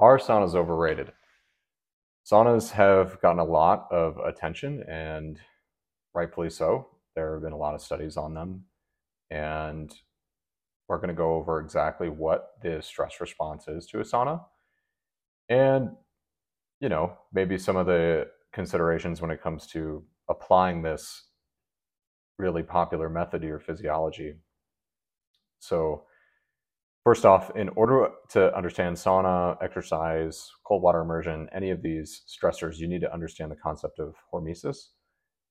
Are saunas overrated? Saunas have gotten a lot of attention, and rightfully so. There have been a lot of studies on them, and we're going to go over exactly what the stress response is to a sauna, and you know maybe some of the considerations when it comes to applying this really popular method to your physiology. So First off, in order to understand sauna, exercise, cold water immersion, any of these stressors, you need to understand the concept of hormesis.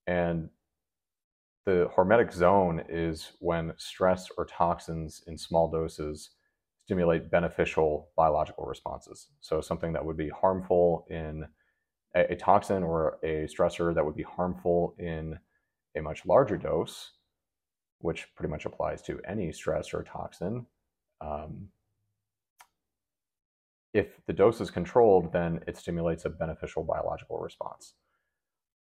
And the hormetic zone is when stress or toxins in small doses stimulate beneficial biological responses. So something that would be harmful in a, a toxin or a stressor that would be harmful in a much larger dose, which pretty much applies to any stress or toxin, um, if the dose is controlled, then it stimulates a beneficial biological response.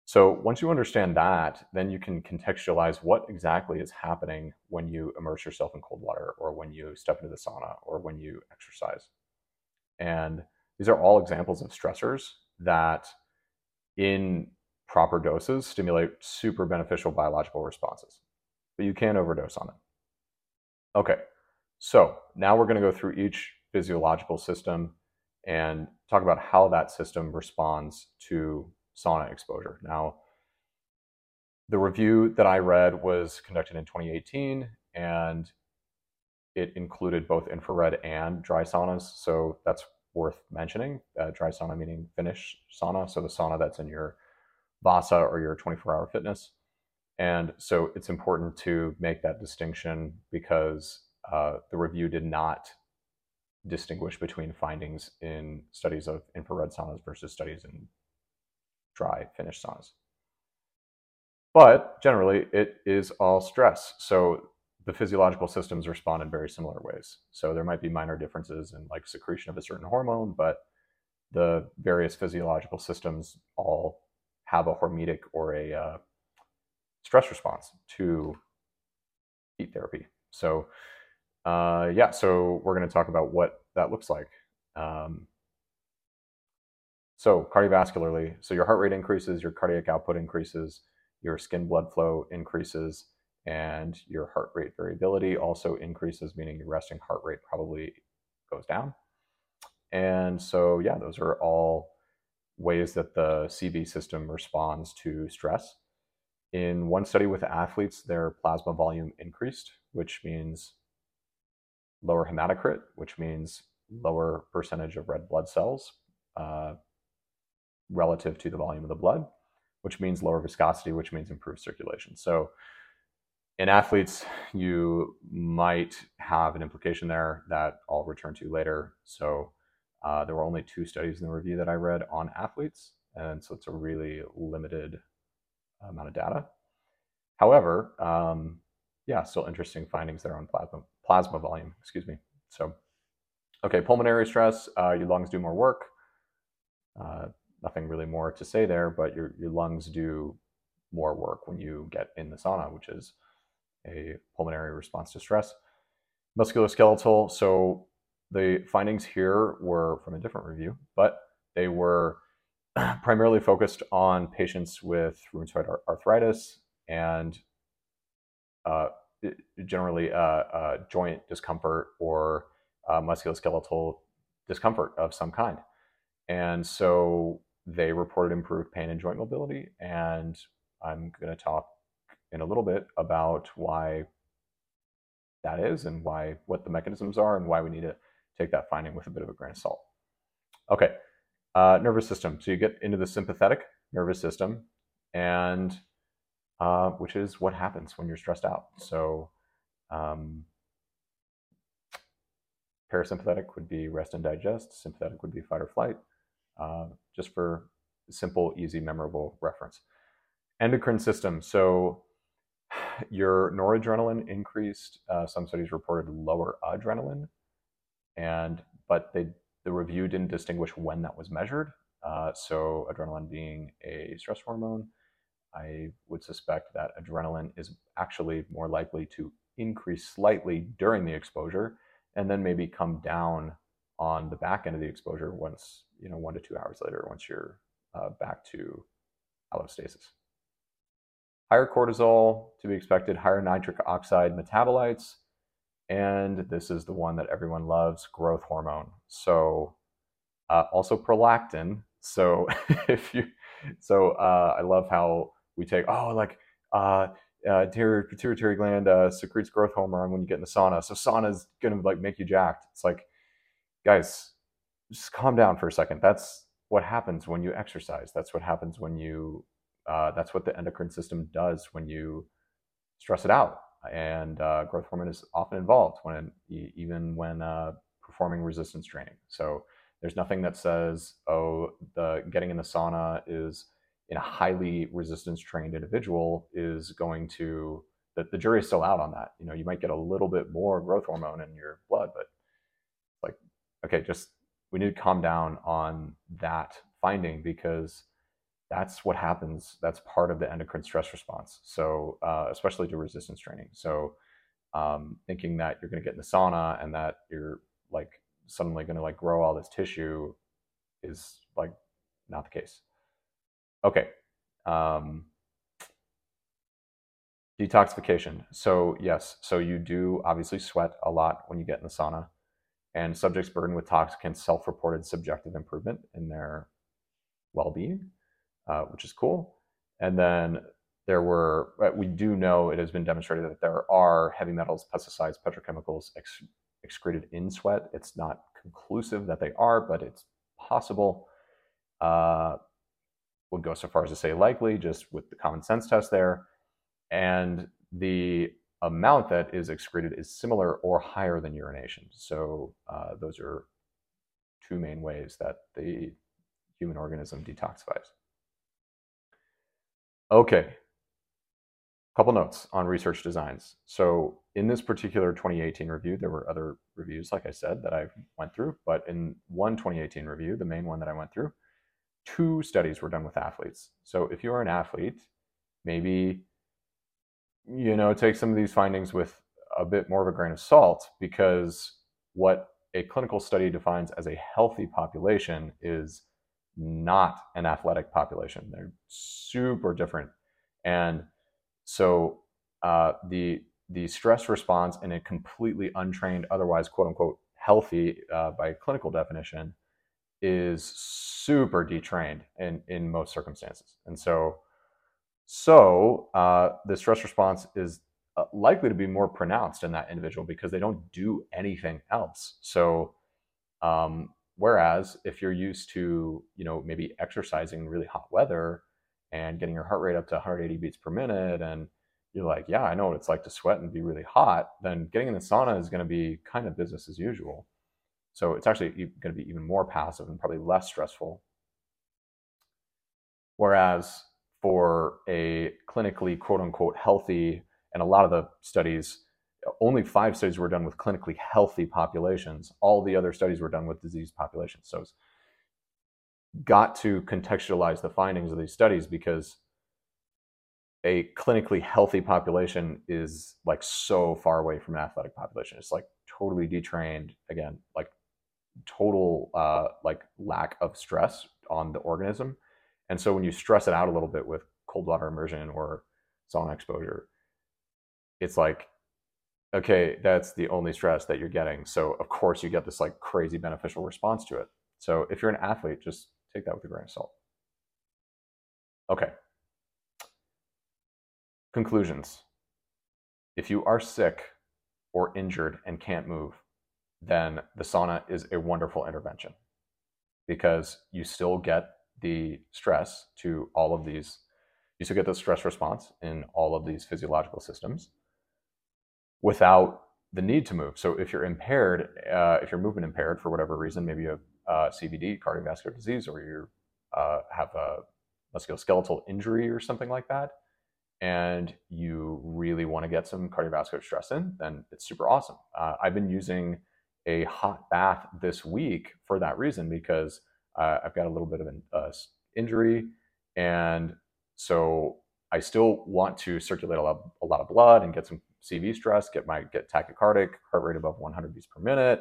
So once you understand that, then you can contextualize what exactly is happening when you immerse yourself in cold water or when you step into the sauna or when you exercise. And these are all examples of stressors that in proper doses stimulate super beneficial biological responses. But you can overdose on them. Okay, so now we're going to go through each physiological system and talk about how that system responds to sauna exposure. Now, the review that I read was conducted in 2018 and it included both infrared and dry saunas. So that's worth mentioning. Uh, dry sauna meaning Finnish sauna, so the sauna that's in your Vasa or your 24 hour fitness. And so it's important to make that distinction because uh, the review did not distinguish between findings in studies of infrared saunas versus studies in dry Finnish saunas. But generally, it is all stress. So the physiological systems respond in very similar ways. So there might be minor differences in like secretion of a certain hormone, but the various physiological systems all have a hormetic or a uh, stress response to heat therapy. So uh, yeah, so we're going to talk about what that looks like. Um, so cardiovascularly, so your heart rate increases, your cardiac output increases, your skin blood flow increases, and your heart rate variability also increases, meaning your resting heart rate probably goes down. And so, yeah, those are all ways that the CV system responds to stress. In one study with athletes, their plasma volume increased, which means lower hematocrit, which means lower percentage of red blood cells uh, relative to the volume of the blood, which means lower viscosity, which means improved circulation. So in athletes, you might have an implication there that I'll return to later. So uh, there were only two studies in the review that I read on athletes, and so it's a really limited amount of data. However, um, yeah, still interesting findings there on plasma plasma volume, excuse me. So, okay, pulmonary stress, uh, your lungs do more work. Uh, nothing really more to say there, but your, your lungs do more work when you get in the sauna, which is a pulmonary response to stress. Musculoskeletal, so the findings here were from a different review, but they were primarily focused on patients with rheumatoid arthritis and uh, generally uh, uh, joint discomfort or uh, musculoskeletal discomfort of some kind. And so they reported improved pain and joint mobility. And I'm going to talk in a little bit about why that is and why what the mechanisms are and why we need to take that finding with a bit of a grain of salt. Okay, uh, nervous system. So you get into the sympathetic nervous system, and uh, which is what happens when you're stressed out. So, um, parasympathetic would be rest and digest, sympathetic would be fight or flight, uh, just for simple, easy, memorable reference. Endocrine system. So, your noradrenaline increased. Uh, some studies reported lower adrenaline, and but they the review didn't distinguish when that was measured. Uh, so, adrenaline being a stress hormone, I would suspect that adrenaline is actually more likely to increase slightly during the exposure and then maybe come down on the back end of the exposure once you know one to two hours later once you're uh, back to allostasis. Higher cortisol to be expected, higher nitric oxide metabolites, and this is the one that everyone loves, growth hormone. So uh, also prolactin. So if you, so uh, I love how we take oh like uh, uh, pituitary gland uh, secretes growth hormone when you get in the sauna. So sauna is gonna like make you jacked. It's like, guys, just calm down for a second. That's what happens when you exercise. That's what happens when you. Uh, that's what the endocrine system does when you stress it out. And uh, growth hormone is often involved when even when uh, performing resistance training. So there's nothing that says, oh, the getting in the sauna is in a highly resistance trained individual is going to that the jury is still out on that. You know, you might get a little bit more growth hormone in your blood, but like, okay, just we need to calm down on that finding because that's what happens. That's part of the endocrine stress response. So, uh, especially to resistance training. So, um, thinking that you're going to get in the sauna and that you're like suddenly going to like grow all this tissue is like not the case. Okay. Um, detoxification. So yes, so you do obviously sweat a lot when you get in the sauna, and subjects burdened with toxicants self-reported subjective improvement in their well-being, uh, which is cool. And then there were we do know it has been demonstrated that there are heavy metals, pesticides, petrochemicals ex- excreted in sweat. It's not conclusive that they are, but it's possible. Uh, would go so far as to say likely, just with the common sense test there. And the amount that is excreted is similar or higher than urination. So uh, those are two main ways that the human organism detoxifies. Okay, couple notes on research designs. So in this particular 2018 review, there were other reviews, like I said, that I went through. But in one 2018 review, the main one that I went through, two studies were done with athletes. So if you're an athlete, maybe you know take some of these findings with a bit more of a grain of salt because what a clinical study defines as a healthy population is not an athletic population. They're super different. And so uh, the the stress response in a completely untrained, otherwise quote unquote healthy uh, by clinical definition is super detrained in in most circumstances, and so so uh, the stress response is uh, likely to be more pronounced in that individual because they don't do anything else. So um, whereas if you're used to you know maybe exercising in really hot weather and getting your heart rate up to 180 beats per minute and you're like yeah i know what it's like to sweat and be really hot then getting in the sauna is going to be kind of business as usual so it's actually going to be even more passive and probably less stressful. Whereas for a clinically quote unquote healthy, and a lot of the studies, only five studies were done with clinically healthy populations. All the other studies were done with diseased populations. So it's got to contextualize the findings of these studies because a clinically healthy population is like so far away from an athletic population. It's like totally detrained. Again, like total uh, like lack of stress on the organism. And so when you stress it out a little bit with cold water immersion or sauna exposure, it's like, okay, that's the only stress that you're getting. So of course you get this like crazy beneficial response to it. So if you're an athlete, just take that with a grain of salt. Okay. Conclusions. If you are sick or injured and can't move, then the sauna is a wonderful intervention because you still get the stress to all of these, you still get the stress response in all of these physiological systems without the need to move. So if you're impaired, uh, if you're movement impaired for whatever reason, maybe you have uh, CVD, cardiovascular disease, or you uh, have a musculoskeletal injury or something like that, and you really want to get some cardiovascular stress in, then it's super awesome. Uh, I've been using a hot bath this week for that reason because uh, I've got a little bit of an uh, injury, and so I still want to circulate a lot, a lot of blood and get some CV stress, get my get tachycardic, heart rate above 100 beats per minute,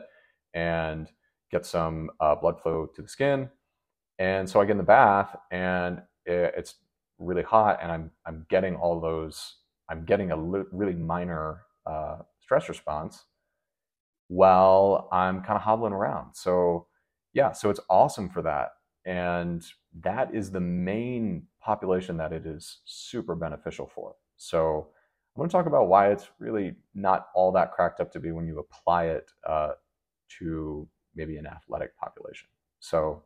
and get some uh, blood flow to the skin. And so I get in the bath and it's really hot and I'm, I'm getting all those, I'm getting a li- really minor uh, stress response while I'm kind of hobbling around. So yeah, so it's awesome for that. And that is the main population that it is super beneficial for. So I'm going to talk about why it's really not all that cracked up to be when you apply it uh, to maybe an athletic population. So,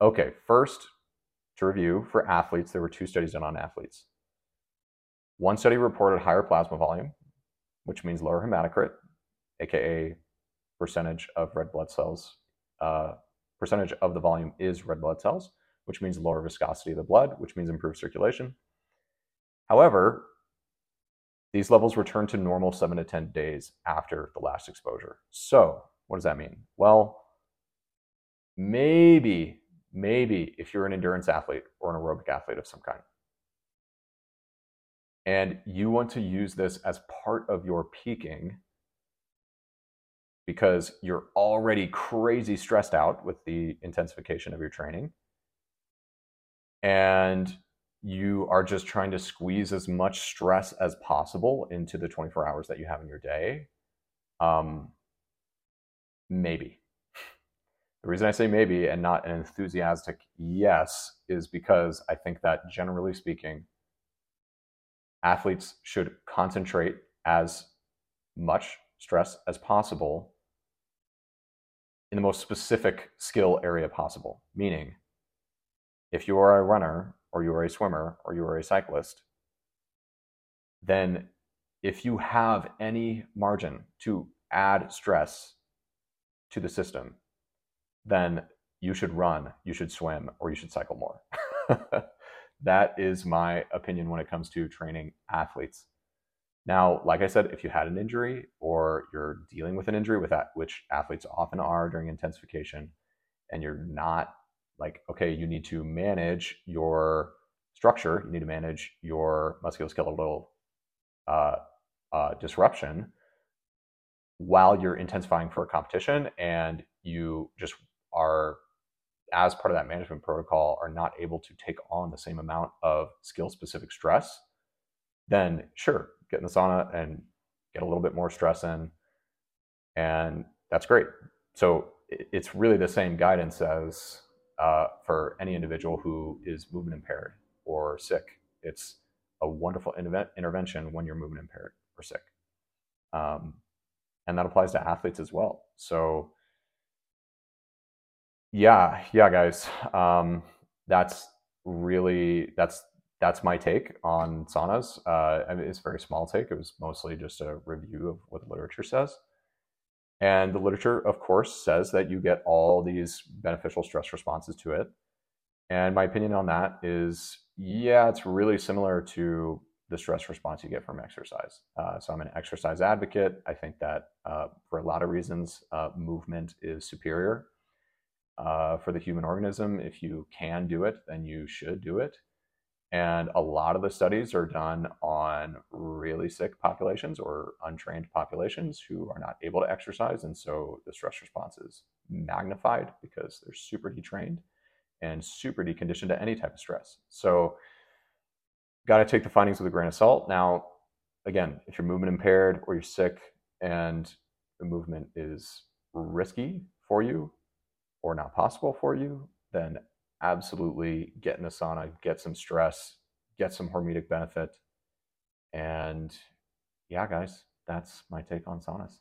okay, first to review for athletes, there were two studies done on athletes. One study reported higher plasma volume, which means lower hematocrit, aka percentage of red blood cells. Uh, percentage of the volume is red blood cells, which means lower viscosity of the blood, which means improved circulation. However, these levels return to normal seven to 10 days after the last exposure. So, what does that mean? Well, maybe, maybe if you're an endurance athlete or an aerobic athlete of some kind, and you want to use this as part of your peaking because you're already crazy stressed out with the intensification of your training. And you are just trying to squeeze as much stress as possible into the 24 hours that you have in your day. Um, maybe. The reason i say maybe and not an enthusiastic yes is because i think that generally speaking athletes should concentrate as much stress as possible in the most specific skill area possible. Meaning, if you are a runner or you are a swimmer or you are a cyclist, then if you have any margin to add stress to the system, then you should run, you should swim, or you should cycle more. that is my opinion when it comes to training athletes. Now, like I said, if you had an injury or you're dealing with an injury with that, which athletes often are during intensification, and you're not like, okay, you need to manage your structure, you need to manage your musculoskeletal uh, uh, disruption while you're intensifying for a competition, and you just are, as part of that management protocol, are not able to take on the same amount of skill specific stress, then sure, get in the sauna and get a little bit more stress in. And that's great. So it's really the same guidance as uh, for any individual who is movement impaired or sick. It's a wonderful intervention when you're movement impaired or sick. Um, and that applies to athletes as well. So, yeah, yeah, guys, um, that's really that's that's my take on saunas. Uh, I mean, it's a very small take. It was mostly just a review of what the literature says. And the literature, of course, says that you get all these beneficial stress responses to it. And my opinion on that is yeah, it's really similar to the stress response you get from exercise. Uh, so I'm an exercise advocate. I think that uh, for a lot of reasons, uh, movement is superior uh, for the human organism. If you can do it, then you should do it. And a lot of the studies are done on really sick populations or untrained populations who are not able to exercise. And so the stress response is magnified because they're super detrained and super deconditioned to any type of stress. So, got to take the findings with a grain of salt. Now, again, if you're movement impaired or you're sick and the movement is risky for you or not possible for you, then absolutely get in the sauna, get some stress, get some hormetic benefit. And yeah, guys, that's my take on saunas.